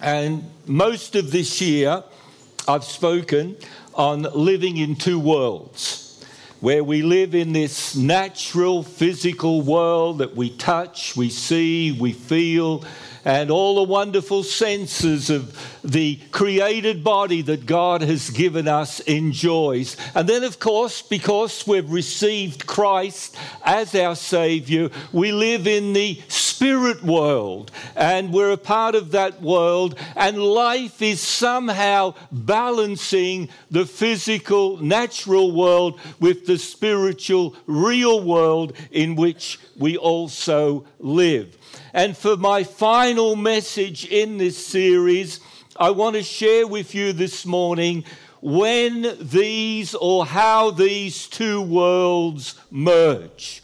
And most of this year, I've spoken on living in two worlds, where we live in this natural, physical world that we touch, we see, we feel, and all the wonderful senses of the created body that God has given us enjoys. And then, of course, because we've received Christ as our Savior, we live in the spirit world and we're a part of that world, and life is somehow balancing the physical, natural world with the spiritual, real world in which we also live. And for my final message in this series, I want to share with you this morning when these or how these two worlds merge.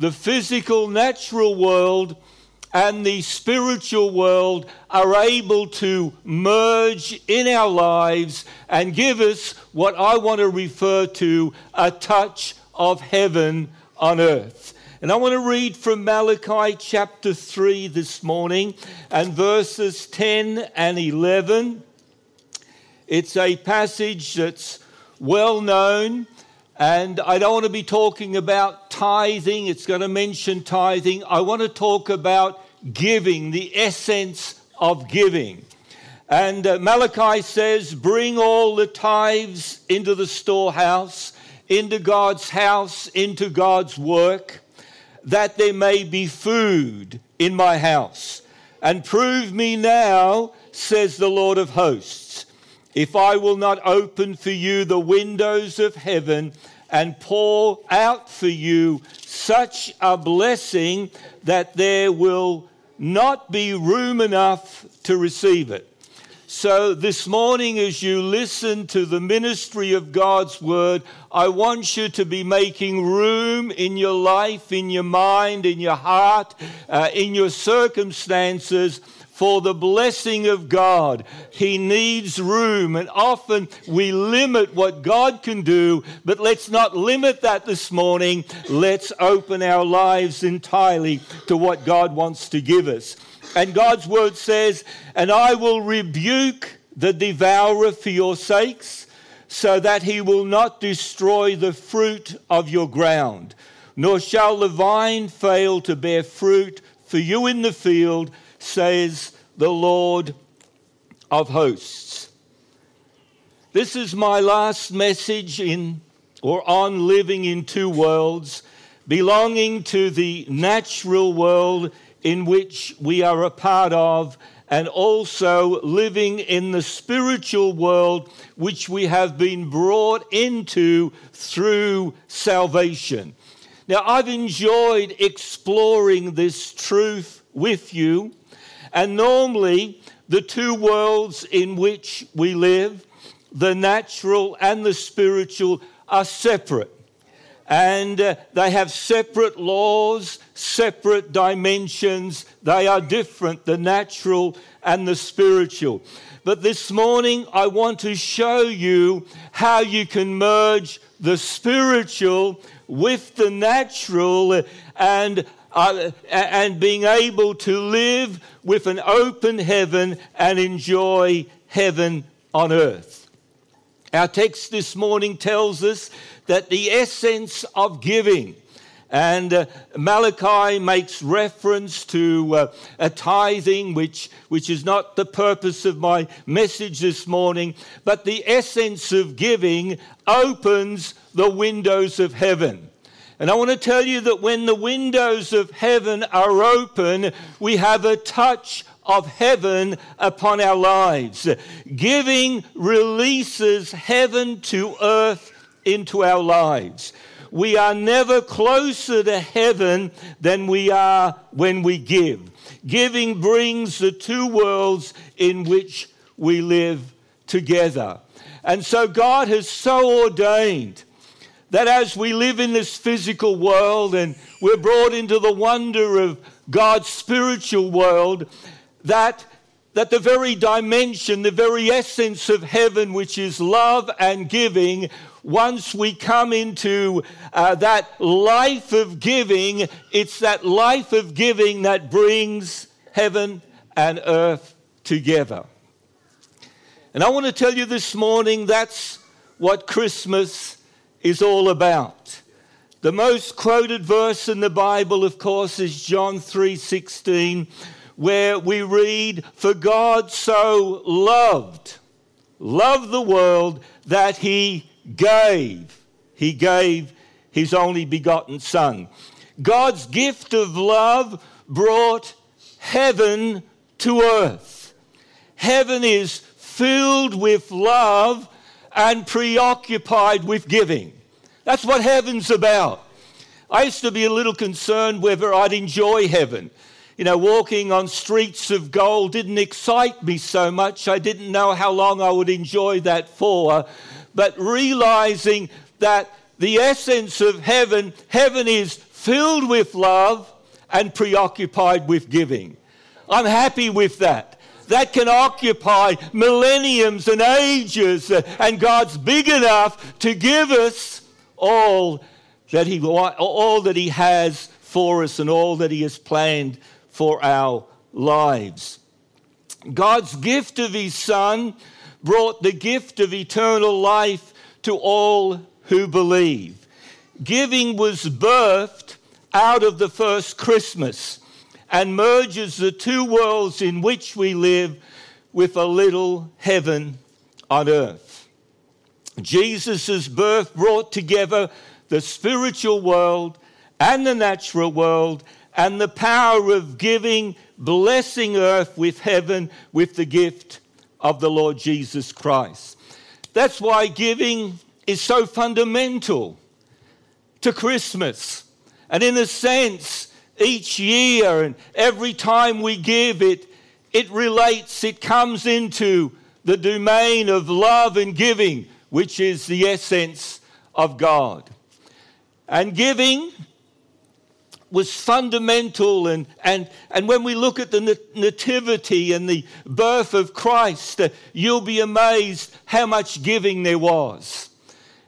The physical, natural world and the spiritual world are able to merge in our lives and give us what I want to refer to a touch of heaven on earth. And I want to read from Malachi chapter 3 this morning and verses 10 and 11. It's a passage that's well known, and I don't want to be talking about tithing, it's going to mention tithing. I want to talk about giving, the essence of giving. And uh, Malachi says, Bring all the tithes into the storehouse, into God's house, into God's work that there may be food in my house. And prove me now, says the Lord of hosts, if I will not open for you the windows of heaven and pour out for you such a blessing that there will not be room enough to receive it. So, this morning, as you listen to the ministry of God's word, I want you to be making room in your life, in your mind, in your heart, uh, in your circumstances for the blessing of God. He needs room, and often we limit what God can do, but let's not limit that this morning. Let's open our lives entirely to what God wants to give us. And God's word says, And I will rebuke the devourer for your sakes, so that he will not destroy the fruit of your ground, nor shall the vine fail to bear fruit for you in the field, says the Lord of hosts. This is my last message in or on living in two worlds, belonging to the natural world in which we are a part of, and also living in the spiritual world which we have been brought into through salvation. Now, I've enjoyed exploring this truth with you, and normally the two worlds in which we live, the natural and the spiritual, are separate and uh, they have separate laws, separate dimensions. They are different, the natural and the spiritual. But this morning, I want to show you how you can merge the spiritual with the natural and uh, and being able to live with an open heaven and enjoy heaven on earth. Our text this morning tells us that the essence of giving, and uh, Malachi makes reference to uh, a tithing, which, which is not the purpose of my message this morning, but the essence of giving opens the windows of heaven. And I want to tell you that when the windows of heaven are open, we have a touch of heaven upon our lives. Giving releases heaven to earth into our lives. We are never closer to heaven than we are when we give. Giving brings the two worlds in which we live together. And so God has so ordained that as we live in this physical world and we're brought into the wonder of God's spiritual world, that that the very dimension, the very essence of heaven, which is love and giving, once we come into uh, that life of giving, it's that life of giving that brings heaven and earth together. And I want to tell you this morning that's what Christmas is all about. The most quoted verse in the Bible, of course, is John 3:16, where we read, "For God so loved, loved the world that he gave. He gave his only begotten Son." God's gift of love brought heaven to earth. Heaven is filled with love and preoccupied with giving. That's what heaven's about. I used to be a little concerned whether I'd enjoy heaven. You know, walking on streets of gold didn't excite me so much. I didn't know how long I would enjoy that for. But realizing that the essence of heaven, heaven is filled with love and preoccupied with giving. I'm happy with that that can occupy millenniums and ages, uh, and God's big enough to give us all that He all that He has for us and all that He has planned for our lives. God's gift of His Son brought the gift of eternal life to all who believe. Giving was birthed out of the first Christmas and merges the two worlds in which we live with a little heaven on earth. Jesus' birth brought together the spiritual world and the natural world and the power of giving, blessing earth with heaven with the gift of the Lord Jesus Christ. That's why giving is so fundamental to Christmas. And in a sense, each year and every time we give it, it relates, it comes into the domain of love and giving, which is the essence of God. And giving was fundamental. And, and, and when we look at the nativity and the birth of Christ, uh, you'll be amazed how much giving there was.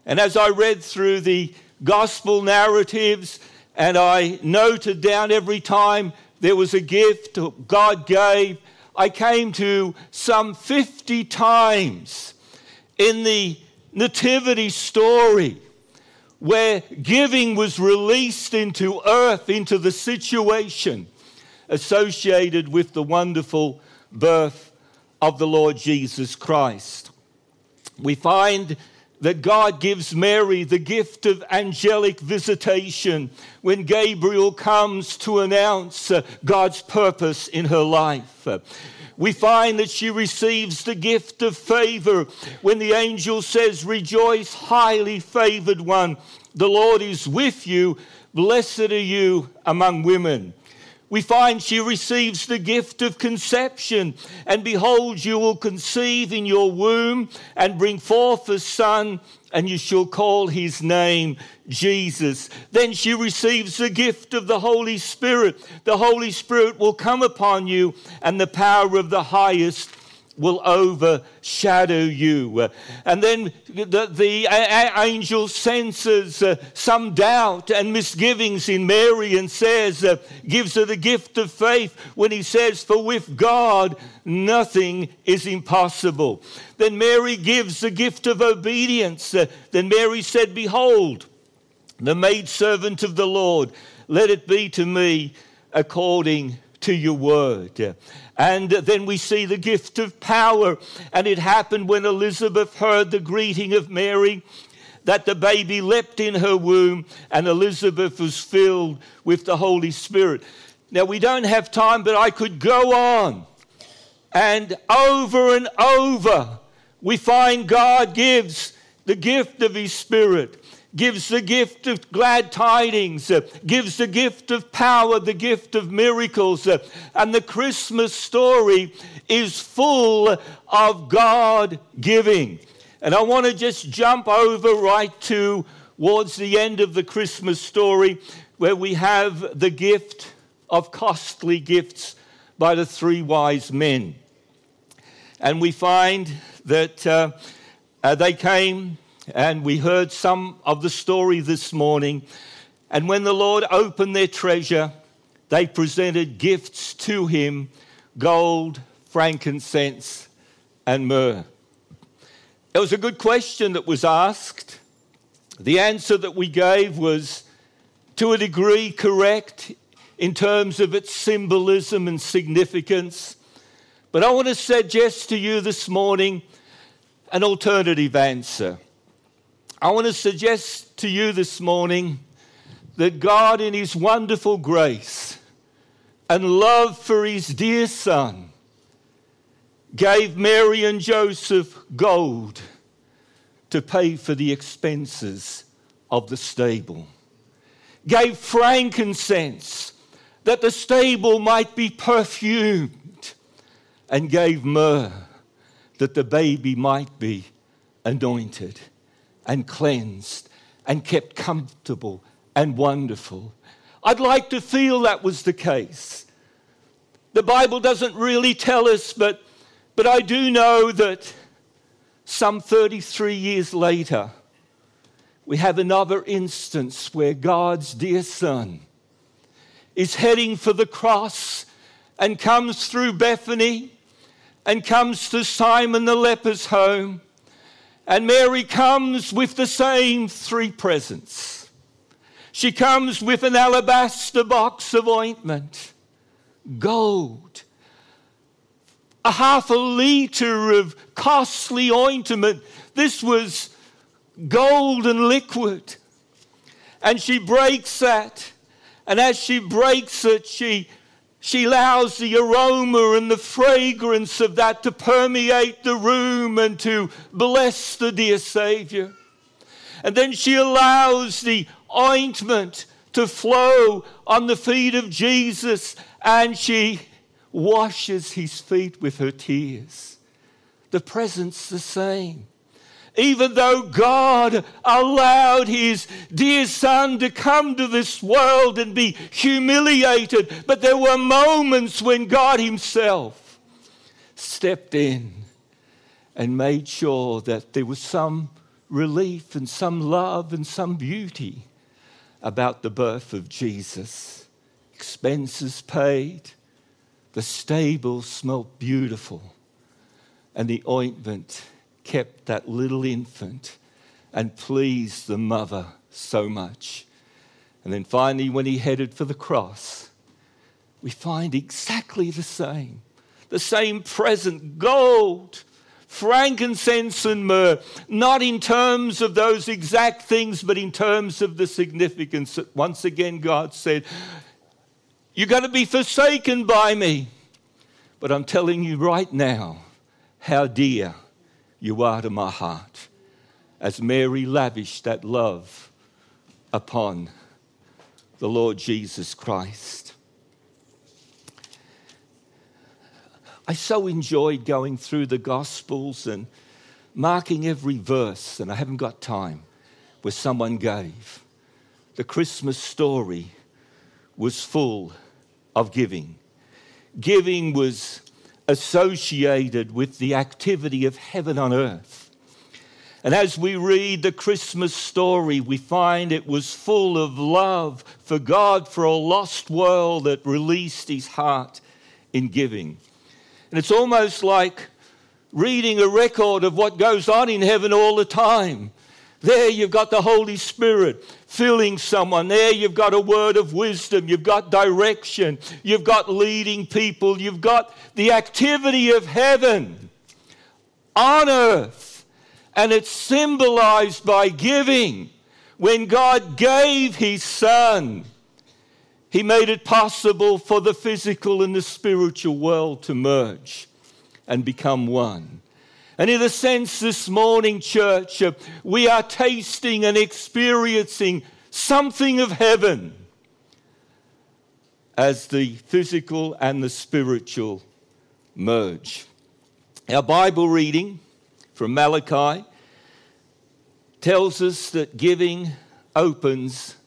And as I read through the gospel narratives, and I noted down every time there was a gift God gave. I came to some 50 times in the nativity story where giving was released into earth, into the situation associated with the wonderful birth of the Lord Jesus Christ. We find that God gives Mary the gift of angelic visitation when Gabriel comes to announce uh, God's purpose in her life. we find that she receives the gift of favor when the angel says, Rejoice, highly favored one, the Lord is with you. Blessed are you among women we find she receives the gift of conception. And behold, you will conceive in your womb and bring forth a son, and you shall call his name Jesus. Then she receives the gift of the Holy Spirit. The Holy Spirit will come upon you, and the power of the highest will overshadow you. And then the, the angel senses uh, some doubt and misgivings in Mary and says, uh, gives her the gift of faith when he says, For with God nothing is impossible. Then Mary gives the gift of obedience. Uh, then Mary said, Behold, the maidservant of the Lord, let it be to me according to your word. And then we see the gift of power. And it happened when Elizabeth heard the greeting of Mary that the baby leapt in her womb and Elizabeth was filled with the Holy Spirit. Now, we don't have time, but I could go on. And over and over, we find God gives the gift of His Spirit gives the gift of glad tidings, uh, gives the gift of power, the gift of miracles. Uh, and the Christmas story is full of God giving. And I want to just jump over right to towards the end of the Christmas story where we have the gift of costly gifts by the three wise men. And we find that uh, uh, they came and we heard some of the story this morning. And when the Lord opened their treasure, they presented gifts to him gold, frankincense, and myrrh. It was a good question that was asked. The answer that we gave was, to a degree, correct in terms of its symbolism and significance. But I want to suggest to you this morning an alternative answer. I want to suggest to you this morning that God, in His wonderful grace and love for His dear Son, gave Mary and Joseph gold to pay for the expenses of the stable, gave frankincense that the stable might be perfumed, and gave myrrh that the baby might be anointed and cleansed and kept comfortable and wonderful. I'd like to feel that was the case. The Bible doesn't really tell us, but, but I do know that some 33 years later, we have another instance where God's dear Son is heading for the cross and comes through Bethany and comes to Simon the leper's home. And Mary comes with the same three presents. She comes with an alabaster box of ointment, gold, a half a liter of costly ointment. This was gold and liquid. And she breaks that. And as she breaks it, she, she allows the aroma and the fragrance of that to permeate the room and to bless the dear Savior. And then she allows the ointment to flow on the feet of Jesus and she washes his feet with her tears. The present's the same. Even though God allowed his dear son to come to this world and be humiliated, but there were moments when God himself stepped in and made sure that there was some relief and some love and some beauty about the birth of Jesus. Expenses paid, the stable smelt beautiful, and the ointment kept that little infant and pleased the mother so much. And then finally, when he headed for the cross, we find exactly the same the same present gold, frankincense, and myrrh, not in terms of those exact things, but in terms of the significance that once again God said, You're going to be forsaken by me. But I'm telling you right now how dear you are to my heart. As Mary lavished that love upon the Lord Jesus Christ. I so enjoyed going through the Gospels and marking every verse, and I haven't got time, where someone gave. The Christmas story was full of giving. Giving was associated with the activity of heaven on earth. And as we read the Christmas story, we find it was full of love for God, for a lost world that released his heart in giving. And it's almost like reading a record of what goes on in heaven all the time. There you've got the Holy Spirit filling someone. There you've got a word of wisdom. You've got direction. You've got leading people. You've got the activity of heaven on earth. And it's symbolized by giving. When God gave His Son, He made it possible for the physical and the spiritual world to merge and become one. And in a sense, this morning, church, uh, we are tasting and experiencing something of heaven as the physical and the spiritual merge. Our Bible reading from Malachi tells us that giving opens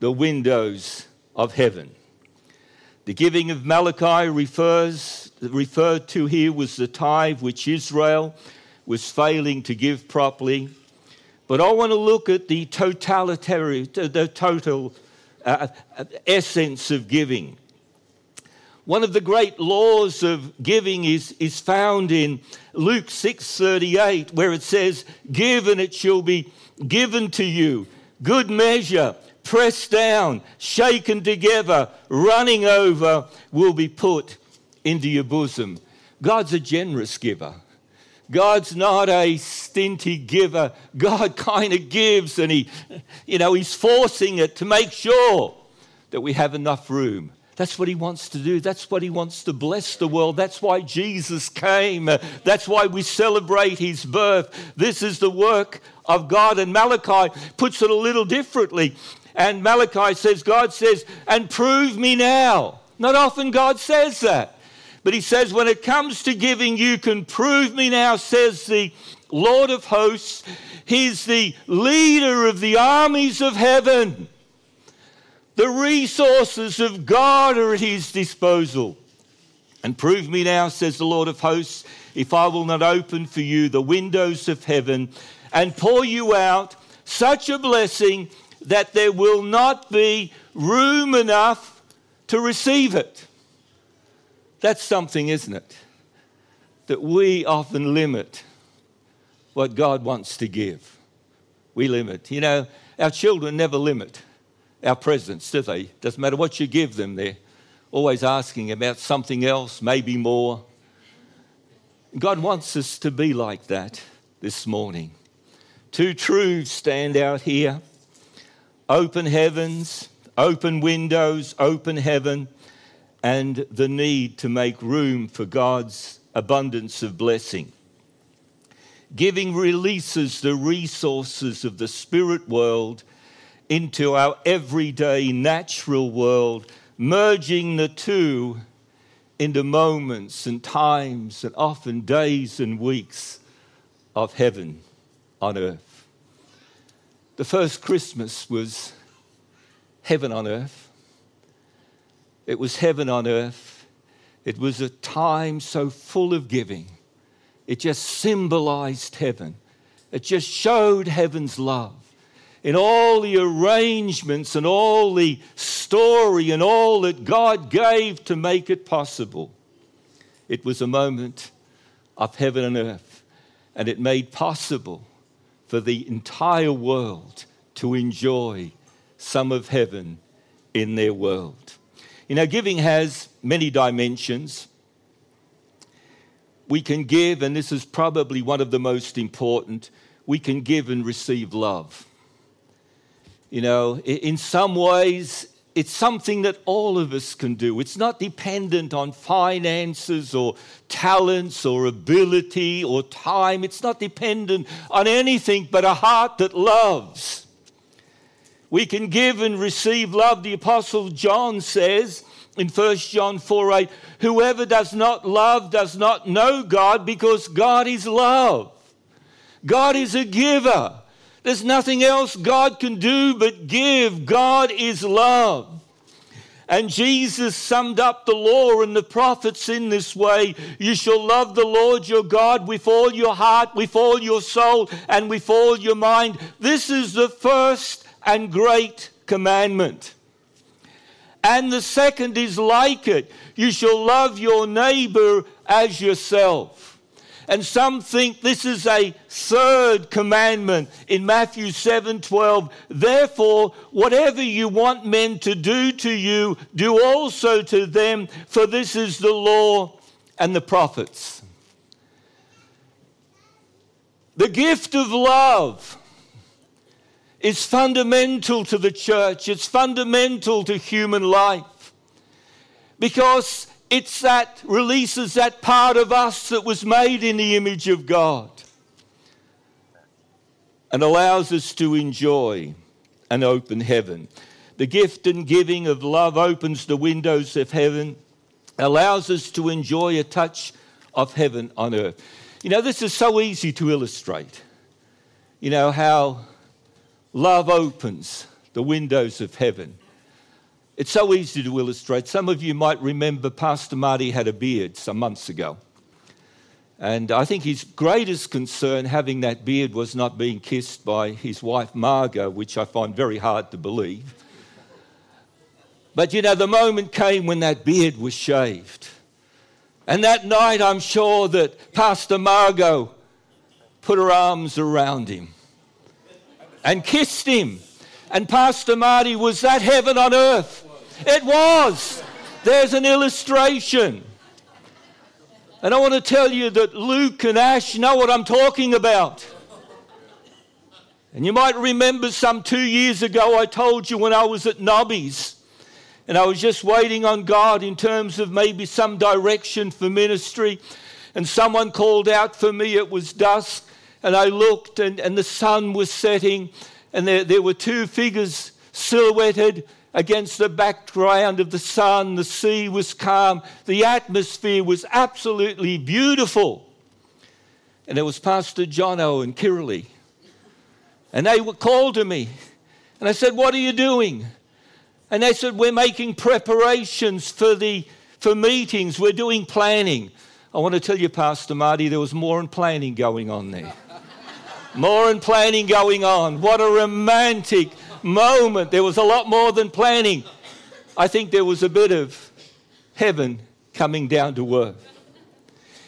the windows of heaven. The giving of Malachi refers, referred to here was the tithe which Israel was failing to give properly. But I want to look at the totalitarian, the total uh, essence of giving. One of the great laws of giving is, is found in Luke 6:38 where it says, "Give and it shall be given to you. Good measure, pressed down, shaken together, running over will be put into your bosom." God's a generous giver. God's not a stinty giver. God kind of gives and he you know, he's forcing it to make sure that we have enough room that's what he wants to do. That's what he wants to bless the world. That's why Jesus came. That's why we celebrate his birth. This is the work of God. And Malachi puts it a little differently. And Malachi says, God says, and prove me now. Not often God says that. But he says, when it comes to giving, you can prove me now, says the Lord of hosts. He's the leader of the armies of heaven. The resources of God are at his disposal. And prove me now, says the Lord of hosts, if I will not open for you the windows of heaven and pour you out such a blessing that there will not be room enough to receive it. That's something, isn't it? That we often limit what God wants to give. We limit. You know, our children never limit our presents, do they? Doesn't matter what you give them, they're always asking about something else, maybe more. God wants us to be like that this morning. Two truths stand out here open heavens, open windows, open heaven, and the need to make room for God's abundance of blessing. Giving releases the resources of the spirit world into our everyday natural world, merging the two into moments and times and often days and weeks of heaven on earth. The first Christmas was heaven on earth. It was heaven on earth. It was a time so full of giving. It just symbolized heaven. It just showed heaven's love in all the arrangements and all the story and all that God gave to make it possible. It was a moment of heaven and earth, and it made possible for the entire world to enjoy some of heaven in their world. You know, giving has many dimensions. We can give, and this is probably one of the most important, we can give and receive love. You know, in some ways, it's something that all of us can do. It's not dependent on finances or talents or ability or time. It's not dependent on anything but a heart that loves. We can give and receive love. The Apostle John says in 1 John 4 8, whoever does not love does not know God because God is love. God is a giver. There's nothing else God can do but give. God is love. And Jesus summed up the law and the prophets in this way You shall love the Lord your God with all your heart, with all your soul, and with all your mind. This is the first and great commandment. And the second is like it you shall love your neighbor as yourself. And some think this is a third commandment in Matthew 7 12. Therefore, whatever you want men to do to you, do also to them, for this is the law and the prophets. The gift of love is fundamental to the church, it's fundamental to human life because it's that releases that part of us that was made in the image of God and allows us to enjoy an open heaven. The gift and giving of love opens the windows of heaven, allows us to enjoy a touch of heaven on earth. You know, this is so easy to illustrate. You know, how love opens the windows of heaven. It's so easy to illustrate. Some of you might remember Pastor Marty had a beard some months ago. And I think his greatest concern having that beard was not being kissed by his wife Margot, which I find very hard to believe. But you know, the moment came when that beard was shaved. And that night, I'm sure that Pastor Margot put her arms around him and kissed him. And Pastor Marty, was that heaven on earth? It was. There's an illustration. And I want to tell you that Luke and Ash know what I'm talking about. And you might remember some two years ago, I told you when I was at Nobby's and I was just waiting on God in terms of maybe some direction for ministry. And someone called out for me. It was dusk. And I looked, and, and the sun was setting. And there, there were two figures silhouetted against the background of the sun. The sea was calm. The atmosphere was absolutely beautiful. And there was Pastor Jono and Kiralee. And they were called to me. And I said, What are you doing? And they said, We're making preparations for, the, for meetings, we're doing planning. I want to tell you, Pastor Marty, there was more in planning going on there. more in planning going on. What a romantic moment. There was a lot more than planning. I think there was a bit of heaven coming down to earth.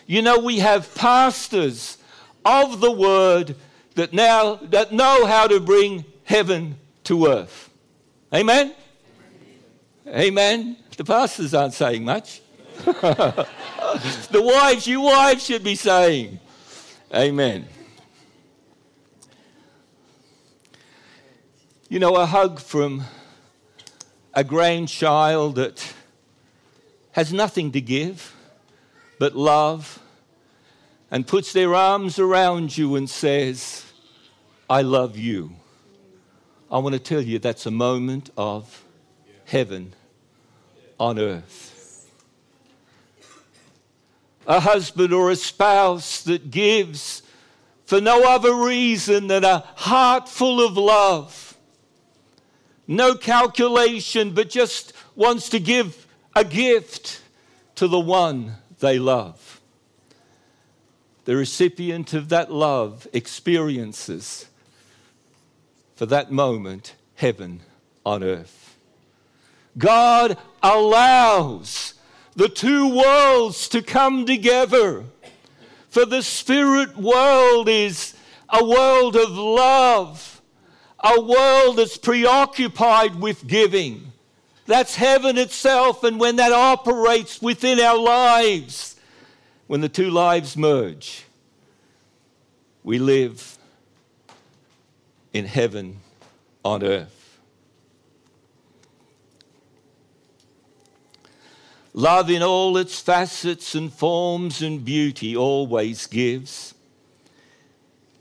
You know, we have pastors of the word that now that know how to bring heaven to earth. Amen. Amen. The pastors aren't saying much. the wives, you wives should be saying, Amen. You know, a hug from a grandchild that has nothing to give but love and puts their arms around you and says, I love you. I want to tell you that's a moment of heaven on earth. A husband or a spouse that gives for no other reason than a heart full of love. No calculation, but just wants to give a gift to the one they love. The recipient of that love experiences for that moment heaven on earth. God allows the two worlds to come together. For the spirit world is a world of love, a world that's preoccupied with giving. That's heaven itself, and when that operates within our lives, when the two lives merge, we live in heaven on earth. Love in all its facets and forms and beauty always gives.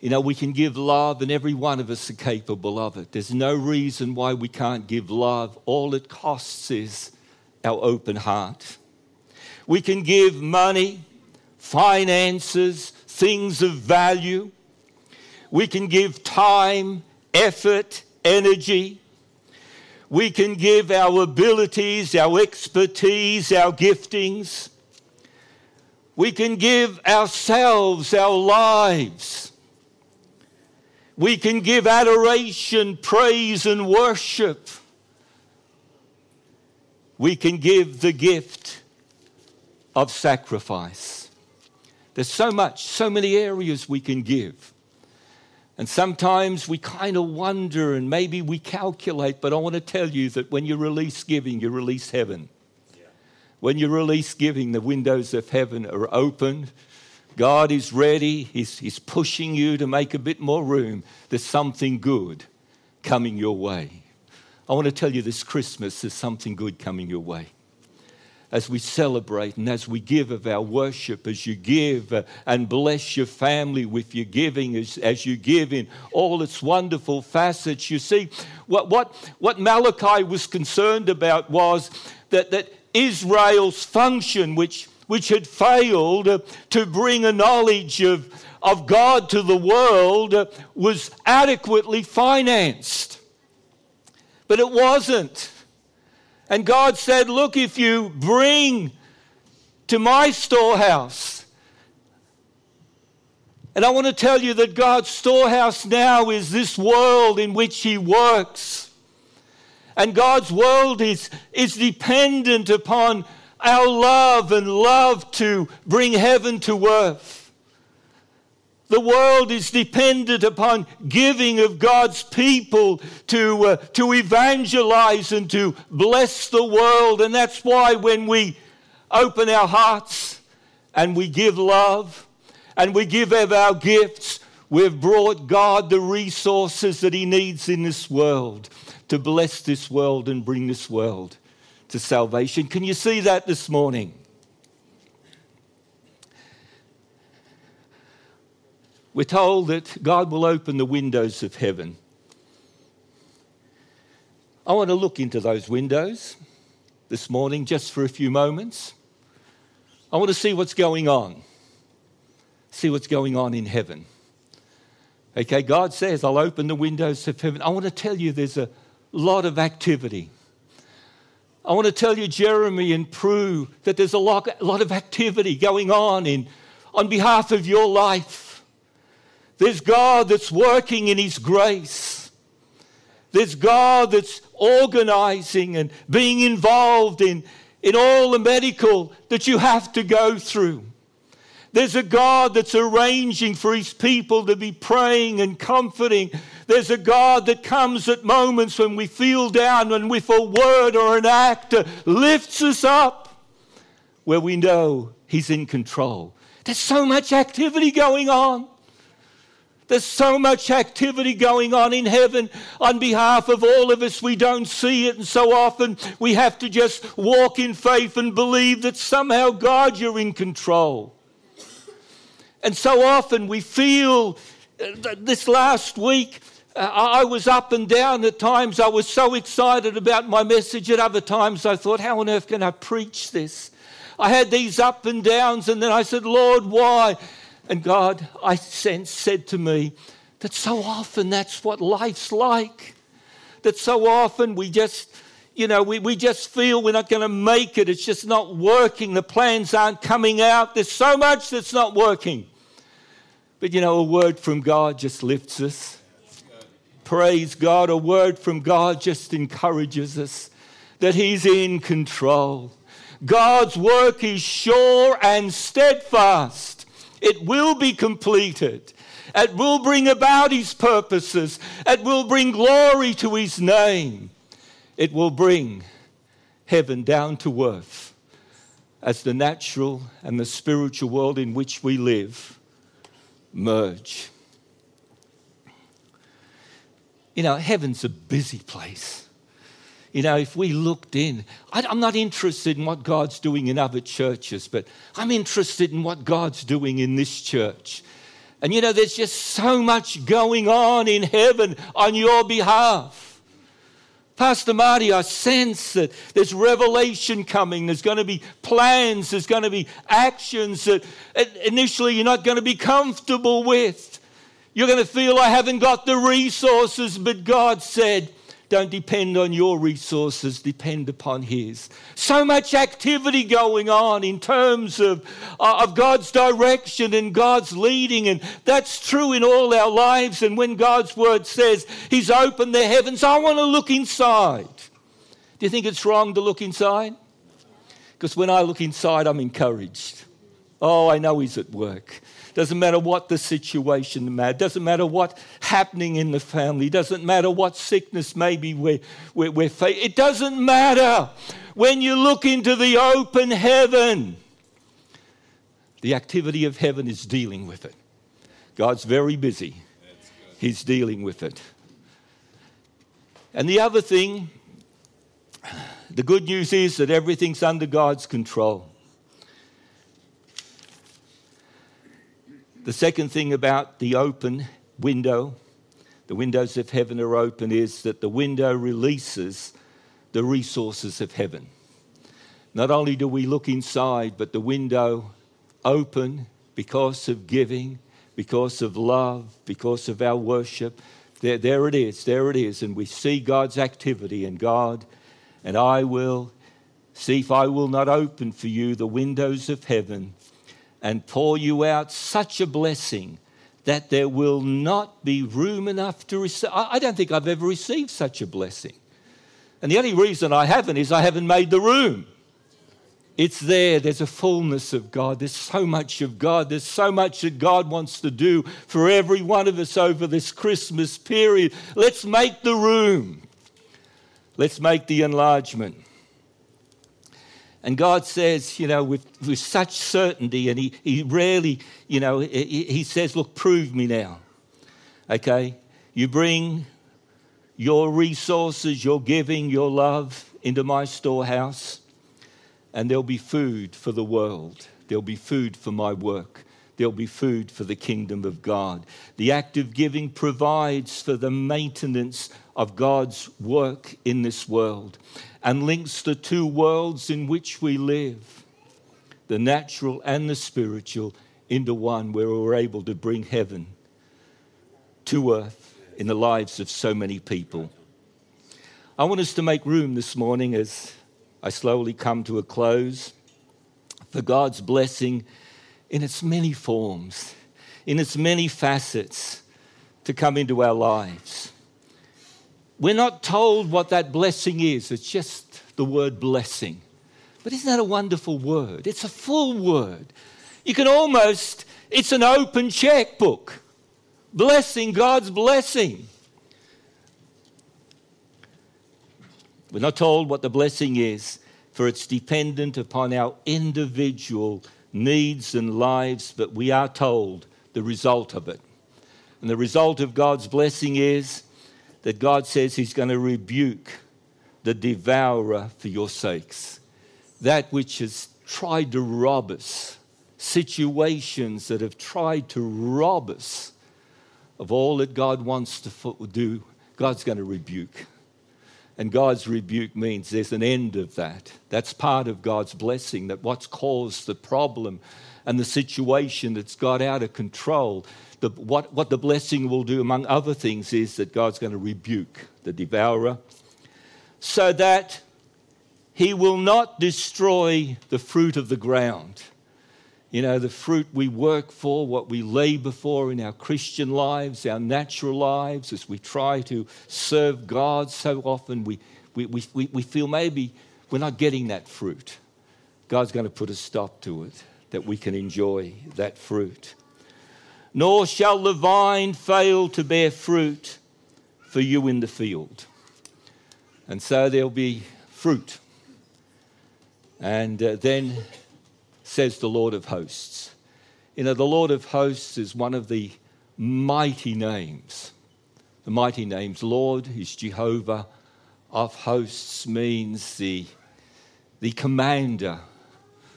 You know, we can give love, and every one of us are capable of it. There's no reason why we can't give love. All it costs is our open heart. We can give money, finances, things of value. We can give time, effort, energy. We can give our abilities, our expertise, our giftings. We can give ourselves, our lives. We can give adoration, praise, and worship. We can give the gift of sacrifice. There's so much, so many areas we can give. And sometimes we kind of wonder and maybe we calculate, but I want to tell you that when you release giving, you release heaven. Yeah. When you release giving, the windows of heaven are opened. God is ready. He's, he's pushing you to make a bit more room. There's something good coming your way. I want to tell you this Christmas, there's something good coming your way as we celebrate and as we give of our worship, as you give uh, and bless your family with your giving, as, as you give in all its wonderful facets. You see, what, what, what Malachi was concerned about was that, that Israel's function, which, which had failed to bring a knowledge of, of God to the world, was adequately financed. But it wasn't. And God said, Look, if you bring to my storehouse, and I want to tell you that God's storehouse now is this world in which He works. And God's world is, is dependent upon our love and love to bring heaven to earth. The world is dependent upon giving of God's people to, uh, to evangelize and to bless the world. And that's why when we open our hearts and we give love and we give of our gifts, we've brought God the resources that He needs in this world to bless this world and bring this world to salvation. Can you see that this morning? We're told that God will open the windows of heaven. I want to look into those windows this morning just for a few moments. I want to see what's going on. See what's going on in heaven. Okay, God says, I'll open the windows of heaven. I want to tell you there's a lot of activity. I want to tell you, Jeremy and Prue, that there's a lot, a lot of activity going on in, on behalf of your life. There's God that's working in His grace. There's God that's organizing and being involved in, in all the medical that you have to go through. There's a God that's arranging for his people to be praying and comforting. There's a God that comes at moments when we feel down and with a word or an act uh, lifts us up where we know he's in control. There's so much activity going on. There's so much activity going on in heaven on behalf of all of us. We don't see it, and so often we have to just walk in faith and believe that somehow, God, you're in control. And so often we feel uh, this last week, uh, I was up and down at times. I was so excited about my message. At other times, I thought, how on earth can I preach this? I had these up and downs, and then I said, Lord, why? And God, I sense, said to me that so often that's what life's like. That so often we just, you know, we, we just feel we're not going to make it. It's just not working. The plans aren't coming out. There's so much that's not working. But, you know, a word from God just lifts us. Praise God. A word from God just encourages us that He's in control. God's work is sure and steadfast. It will be completed. It will bring about his purposes. It will bring glory to his name. It will bring heaven down to earth as the natural and the spiritual world in which we live merge. You know, heaven's a busy place. You know, if we looked in, I, am not interested in what God's doing in other churches, but I'm interested in what God's doing in this church. And you know, there's just so much going on in heaven on your behalf. Pastor Marty, I sense that there's revelation coming. There's going to be plans. There's going to be actions that initially you're not going to be comfortable with. You're going to feel I haven't got the resources, but God said, don't depend on your resources, depend upon His. So much activity going on in terms of, uh, of God's direction and God's leading, and that's true in all our lives. And when God's Word says He's opened the heavens, I want to look inside. Do you think it's wrong to look inside? Because when I look inside, I'm encouraged. Oh, I know He's at work. Doesn't matter what the situation may Doesn't matter what's happening in the family. Doesn't matter what sickness maybe we're, we're, we're facing. It doesn't matter. When you look into the open heaven, the activity of heaven is dealing with it. God's very busy. He's dealing with it. And the other thing, the good news is that everything's under God's control. The second thing about the open window, the windows of heaven are open, is that the window releases the resources of heaven. Not only do we look inside, but the window open because of giving, because of love, because of our worship. There, there it is, there it is. And we see God's activity, and God, and I will see if I will not open for you the windows of heaven and pour you out such a blessing that there will not be room enough to receive. I don't think I've ever received such a blessing. And the only reason I haven't is I haven't made the room. It's there. There's a fullness of God. There's so much of God. There's so much that God wants to do for every one of us over this Christmas period. Let's make the room. Let's make the enlargement. And God says, you know, with, with such certainty, and he, he rarely, you know, he, he says, Look, prove me now. Okay? You bring your resources, your giving, your love into my storehouse and there'll be food for the world. There'll be food for my work. There'll be food for the kingdom of God. The act of giving provides for the maintenance of God's work in this world and links the two worlds in which we live, the natural and the spiritual, into one where we're able to bring heaven to earth in the lives of so many people. I want us to make room this morning as I slowly come to a close. For God's blessing in its many forms, in its many facets, to come into our lives. We're not told what that blessing is, it's just the word blessing. But isn't that a wonderful word? It's a full word. You can almost, it's an open checkbook. Blessing, God's blessing. We're not told what the blessing is, for it's dependent upon our individual needs and lives, but we are told the result of it. And the result of God's blessing is that God says He's going to rebuke the devourer for your sakes. That which has tried to rob us, situations that have tried to rob us of all that God wants to do, God's going to rebuke. And God's rebuke means there's an end of that. That's part of God's blessing, that what's caused the problem and the situation that's got out of control, the, what, what the blessing will do, among other things, is that God's going to rebuke the devourer so that he will not destroy the fruit of the ground you know, the fruit we work for, what we labor for in our Christian lives, our natural lives, as we try to serve God, so often we, we, we, we feel maybe we're not getting that fruit. God's going to put a stop to it, that we can enjoy that fruit. Nor shall the vine fail to bear fruit for you in the field. And so there'll be fruit. And uh, then says the Lord of hosts. You know, the Lord of hosts is one of the mighty names. The mighty names. Lord is Jehovah of hosts means the, the commander,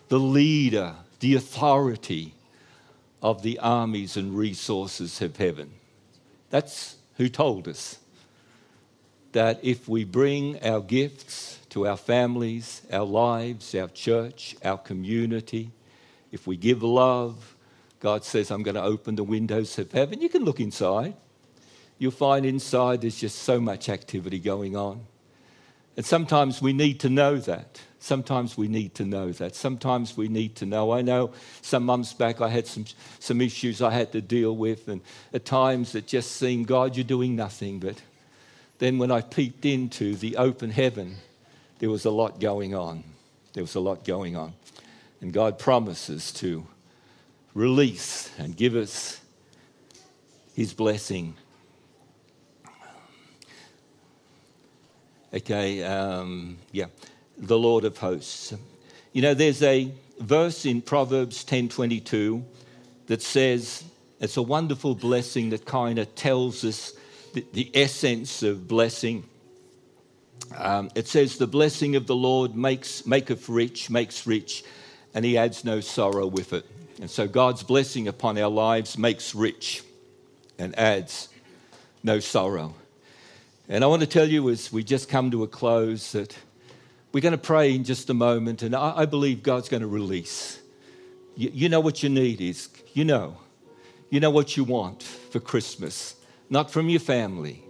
the leader, the authority of the armies and resources of heaven. That's who told us that if we bring our gifts, to our families, our lives, our church, our community. If we give love, God says, I'm going to open the windows of heaven. You can look inside. You'll find inside there's just so much activity going on. And sometimes we need to know that. Sometimes we need to know that. Sometimes we need to know. I know some months back I had some, some issues I had to deal with, and at times it just seemed, God, you're doing nothing. But then when I peeked into the open heaven, there was a lot going on. There was a lot going on. And God promises to release and give us His blessing. Okay, um, yeah, the Lord of hosts. You know, there's a verse in Proverbs 10:22 that says it's a wonderful blessing that kind of tells us the, the essence of blessing. Um, it says, The blessing of the Lord makes, maketh rich, makes rich, and he adds no sorrow with it. And so God's blessing upon our lives makes rich and adds no sorrow. And I want to tell you as we just come to a close that we're going to pray in just a moment, and I, I believe God's going to release. You, you know what your need is. You know. You know what you want for Christmas. Not from your family,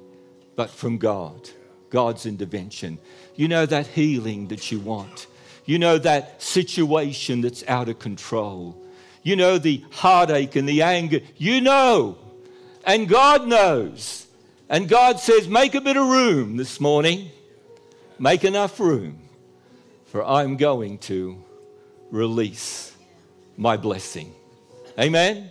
but from God. God's intervention. You know that healing that you want. You know that situation that's out of control. You know the heartache and the anger. You know. And God knows. And God says, make a bit of room this morning. Make enough room, for I'm going to release my blessing. Amen.